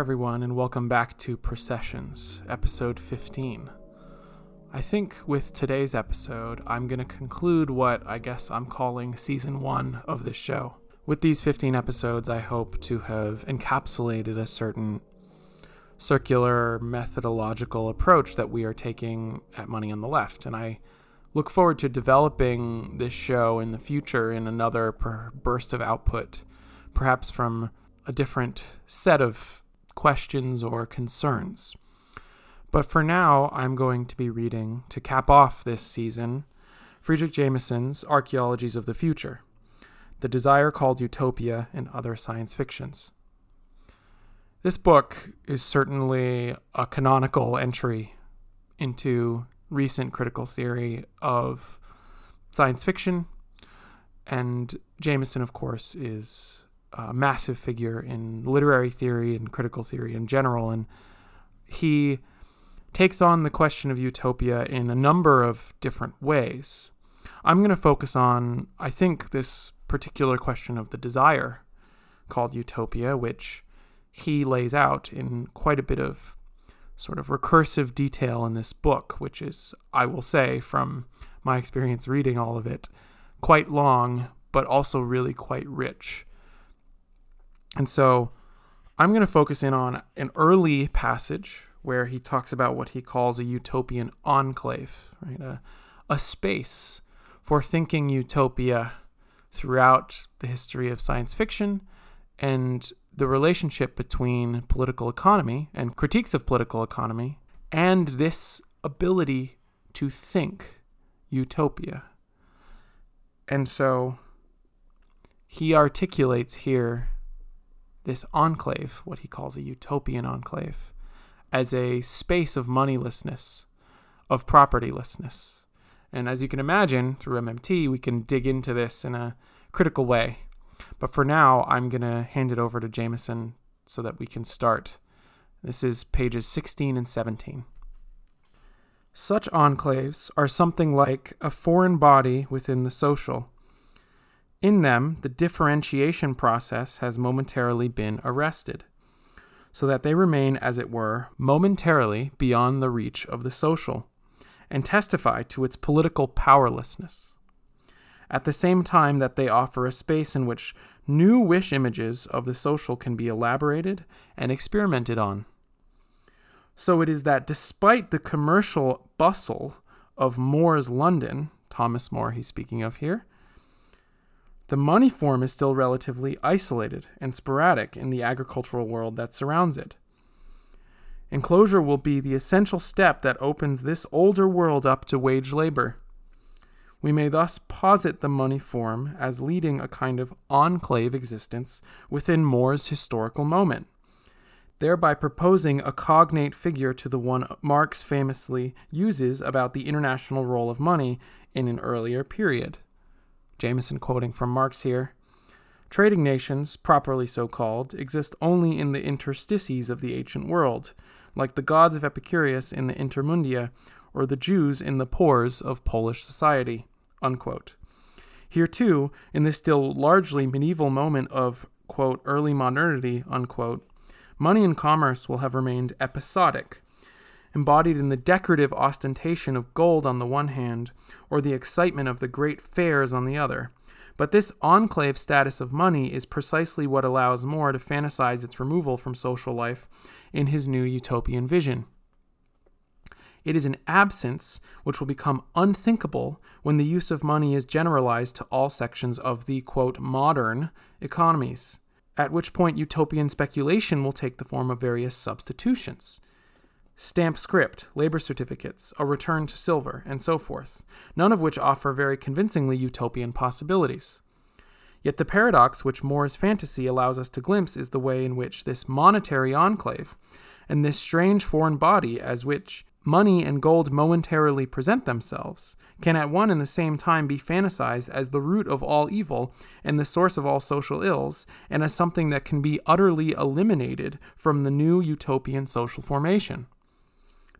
Everyone, and welcome back to Processions, episode 15. I think with today's episode, I'm going to conclude what I guess I'm calling season one of this show. With these 15 episodes, I hope to have encapsulated a certain circular methodological approach that we are taking at Money on the Left, and I look forward to developing this show in the future in another burst of output, perhaps from a different set of questions or concerns. But for now, I'm going to be reading, to cap off this season, Fredric Jameson's Archaeologies of the Future The Desire Called Utopia and Other Science Fictions. This book is certainly a canonical entry into recent critical theory of science fiction, and Jameson, of course, is a massive figure in literary theory and critical theory in general, and he takes on the question of utopia in a number of different ways. I'm going to focus on, I think, this particular question of the desire called utopia, which he lays out in quite a bit of sort of recursive detail in this book, which is, I will say, from my experience reading all of it, quite long, but also really quite rich. And so I'm going to focus in on an early passage where he talks about what he calls a utopian enclave, right? A, a space for thinking utopia throughout the history of science fiction and the relationship between political economy and critiques of political economy and this ability to think utopia. And so he articulates here this enclave, what he calls a utopian enclave, as a space of moneylessness, of propertylessness. And as you can imagine, through MMT, we can dig into this in a critical way. But for now, I'm going to hand it over to Jameson so that we can start. This is pages 16 and 17. Such enclaves are something like a foreign body within the social in them, the differentiation process has momentarily been arrested, so that they remain, as it were, momentarily beyond the reach of the social, and testify to its political powerlessness. At the same time that they offer a space in which new wish images of the social can be elaborated and experimented on. So it is that despite the commercial bustle of More's London, Thomas More he's speaking of here, the money form is still relatively isolated and sporadic in the agricultural world that surrounds it. Enclosure will be the essential step that opens this older world up to wage labor. We may thus posit the money form as leading a kind of enclave existence within More's historical moment, thereby proposing a cognate figure to the one Marx famously uses about the international role of money in an earlier period. Jameson quoting from Marx here. Trading nations, properly so called, exist only in the interstices of the ancient world, like the gods of Epicurus in the Intermundia, or the Jews in the pores of Polish society. Unquote. Here, too, in this still largely medieval moment of, quote, early modernity, unquote, money and commerce will have remained episodic, embodied in the decorative ostentation of gold on the one hand, or the excitement of the great fairs on the other. But this enclave status of money is precisely what allows More to fantasize its removal from social life in his new utopian vision. It is an absence which will become unthinkable when the use of money is generalized to all sections of the quote, modern economies, at which point utopian speculation will take the form of various substitutions stamp script, labor certificates, a return to silver, and so forth, none of which offer very convincingly utopian possibilities. Yet the paradox which More's fantasy allows us to glimpse is the way in which this monetary enclave, and this strange foreign body as which money and gold momentarily present themselves, can at one and the same time be fantasized as the root of all evil and the source of all social ills, and as something that can be utterly eliminated from the new utopian social formation.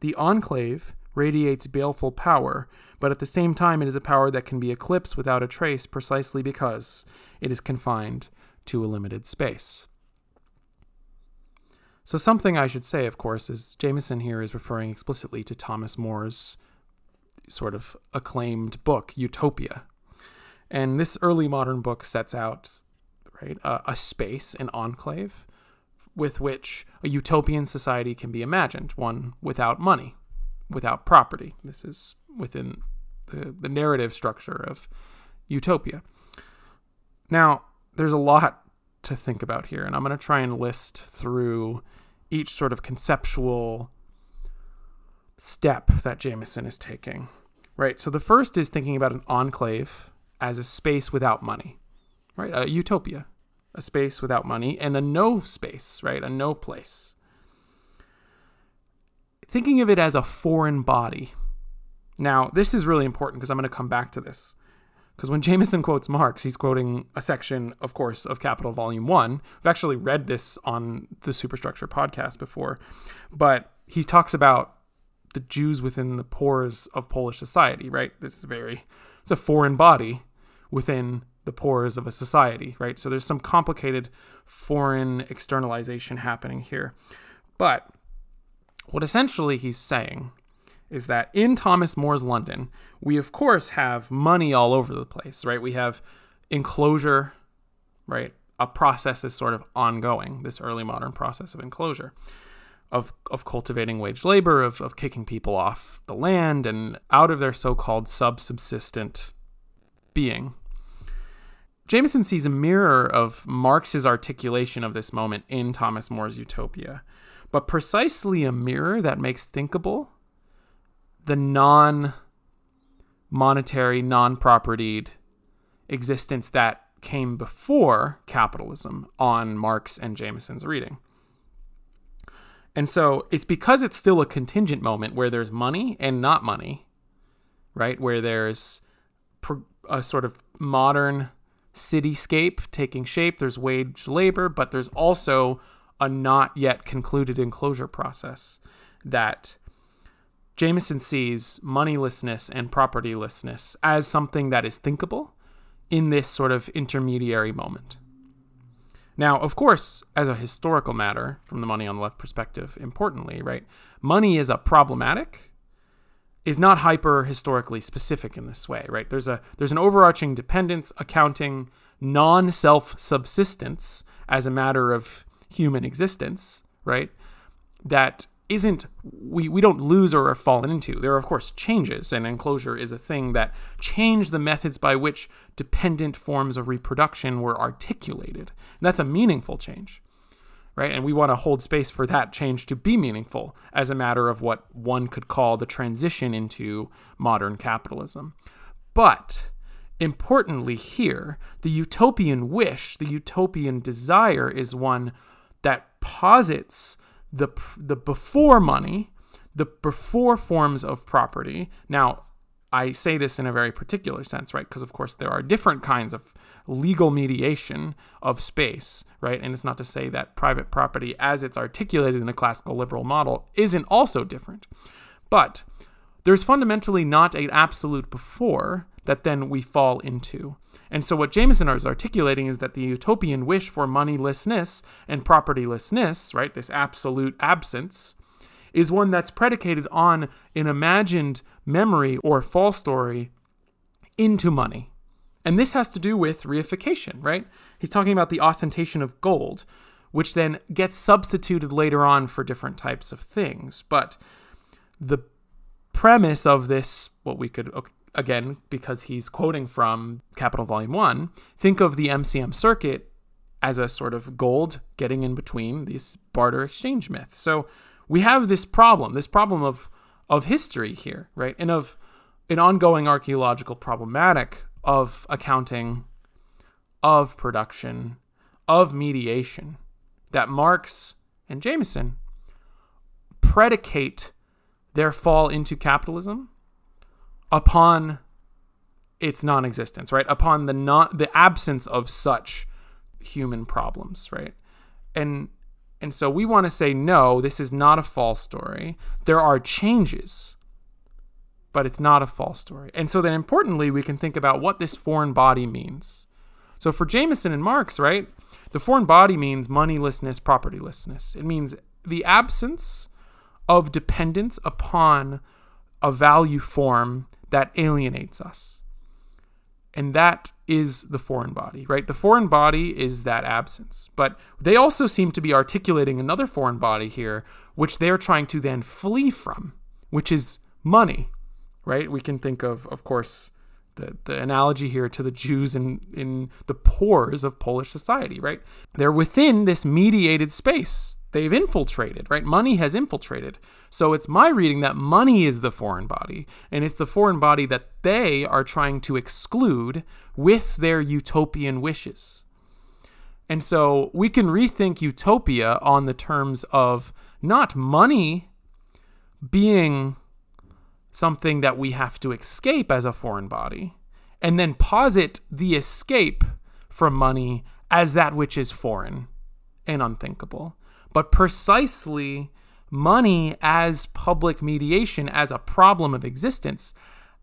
The enclave radiates baleful power, but at the same time it is a power that can be eclipsed without a trace precisely because it is confined to a limited space. So, something I should say, of course, is Jameson here is referring explicitly to Thomas More's sort of acclaimed book, Utopia. And this early modern book sets out right a, a space, an enclave, with which a utopian society can be imagined, one without money, without property. This is within the, the narrative structure of utopia. Now, there's a lot to think about here, and I'm going to try and list through each sort of conceptual step that Jameson is taking. Right. So the first is thinking about an enclave as a space without money, right? A utopia, a space without money, and a no space, right? A no place. Thinking of it as a foreign body. Now, this is really important because I'm going to come back to this. Because when Jameson quotes Marx, he's quoting a section, of course, of Capital Volume 1. We've actually read this on the Superstructure podcast before, but he talks about the Jews within the pores of Polish society, right? This is very, it's a foreign body within the pores of a society, right? So there's some complicated foreign externalization happening here. But what essentially he's saying is that in Thomas More's London, we of course have money all over the place, right? We have enclosure, right? A process is sort of ongoing, this early modern process of enclosure, of, of cultivating wage labor, of, of kicking people off the land and out of their so called subsubsistent being. Jameson sees a mirror of Marx's articulation of this moment in Thomas More's Utopia, but precisely a mirror that makes thinkable the non monetary, non propertied existence that came before capitalism on Marx and Jameson's reading. And so it's because it's still a contingent moment where there's money and not money, right? Where there's a sort of modern cityscape taking shape, there's wage labor, but there's also a not yet concluded enclosure process that Jameson sees moneylessness and propertylessness as something that is thinkable in this sort of intermediary moment. Now, of course, as a historical matter, from the money on the left perspective, importantly, right, money is a problematic, is not hyper historically specific in this way, right? There's a there's an overarching dependence accounting non-self subsistence as a matter of human existence, right? That isn't we, we don't lose or are fallen into. There are of course changes, and enclosure is a thing that changed the methods by which dependent forms of reproduction were articulated. And that's a meaningful change. Right? And we want to hold space for that change to be meaningful as a matter of what one could call the transition into modern capitalism. But importantly, here, the utopian wish, the utopian desire is one that posits the the before money, the before forms of property. Now, I say this in a very particular sense, right? Because of course there are different kinds of legal mediation of space, right? And it's not to say that private property, as it's articulated in a classical liberal model, isn't also different. But there's fundamentally not an absolute before that then we fall into. And so, what Jameson is articulating is that the utopian wish for moneylessness and propertylessness, right, this absolute absence, is one that's predicated on an imagined memory or false story into money. And this has to do with reification, right? He's talking about the ostentation of gold, which then gets substituted later on for different types of things. But the premise of this, what we could again, because he's quoting from Capital Volume 1, think of the MCM circuit as a sort of gold getting in between these barter exchange myths. So we have this problem, this problem of of history here, right? And of an ongoing archaeological problematic of accounting, of production, of mediation that Marx and Jameson predicate their fall into capitalism upon its non-existence, right? Upon the not the absence of such human problems, right? And and so we want to say no, this is not a false story. There are changes, but it's not a false story. And so then importantly, we can think about what this foreign body means. So for Jameson and Marx, right? The foreign body means moneylessness, propertylessness. It means the absence of dependence upon a value form that alienates us. And that is the foreign body, right? The foreign body is that absence. But they also seem to be articulating another foreign body here, which they're trying to then flee from, which is money, right? We can think of, of course, the, the analogy here to the Jews in, in the pores of Polish society, right? They're within this mediated space. They've infiltrated, right? Money has infiltrated. So it's my reading that money is the foreign body, and it's the foreign body that they are trying to exclude with their utopian wishes. And so we can rethink utopia on the terms of not money being something that we have to escape as a foreign body, and then posit the escape from money as that which is foreign and unthinkable. But precisely money as public mediation, as a problem of existence,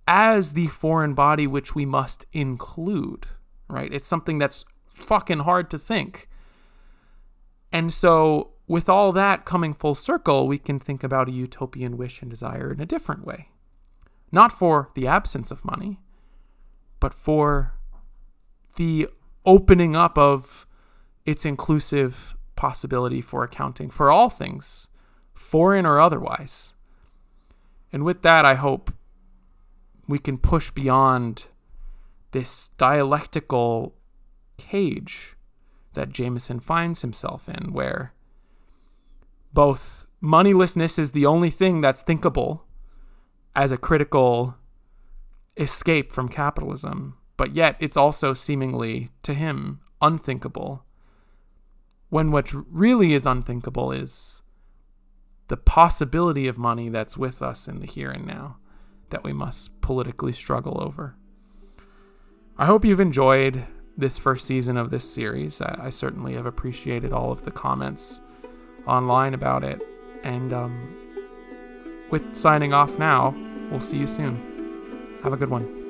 as the foreign body which we must include, right? It's something that's fucking hard to think. And so, with all that coming full circle, we can think about a utopian wish and desire in a different way not for the absence of money, but for the opening up of its inclusive possibility for accounting for all things, foreign or otherwise. And with that, I hope we can push beyond this dialectical cage that Jameson finds himself in, where both moneylessness is the only thing that's thinkable as a critical escape from capitalism, but yet it's also seemingly, to him, unthinkable. When what really is unthinkable is the possibility of money that's with us in the here and now that we must politically struggle over. I hope you've enjoyed this first season of this series. I, I certainly have appreciated all of the comments online about it. And um, with signing off now, we'll see you soon. Have a good one.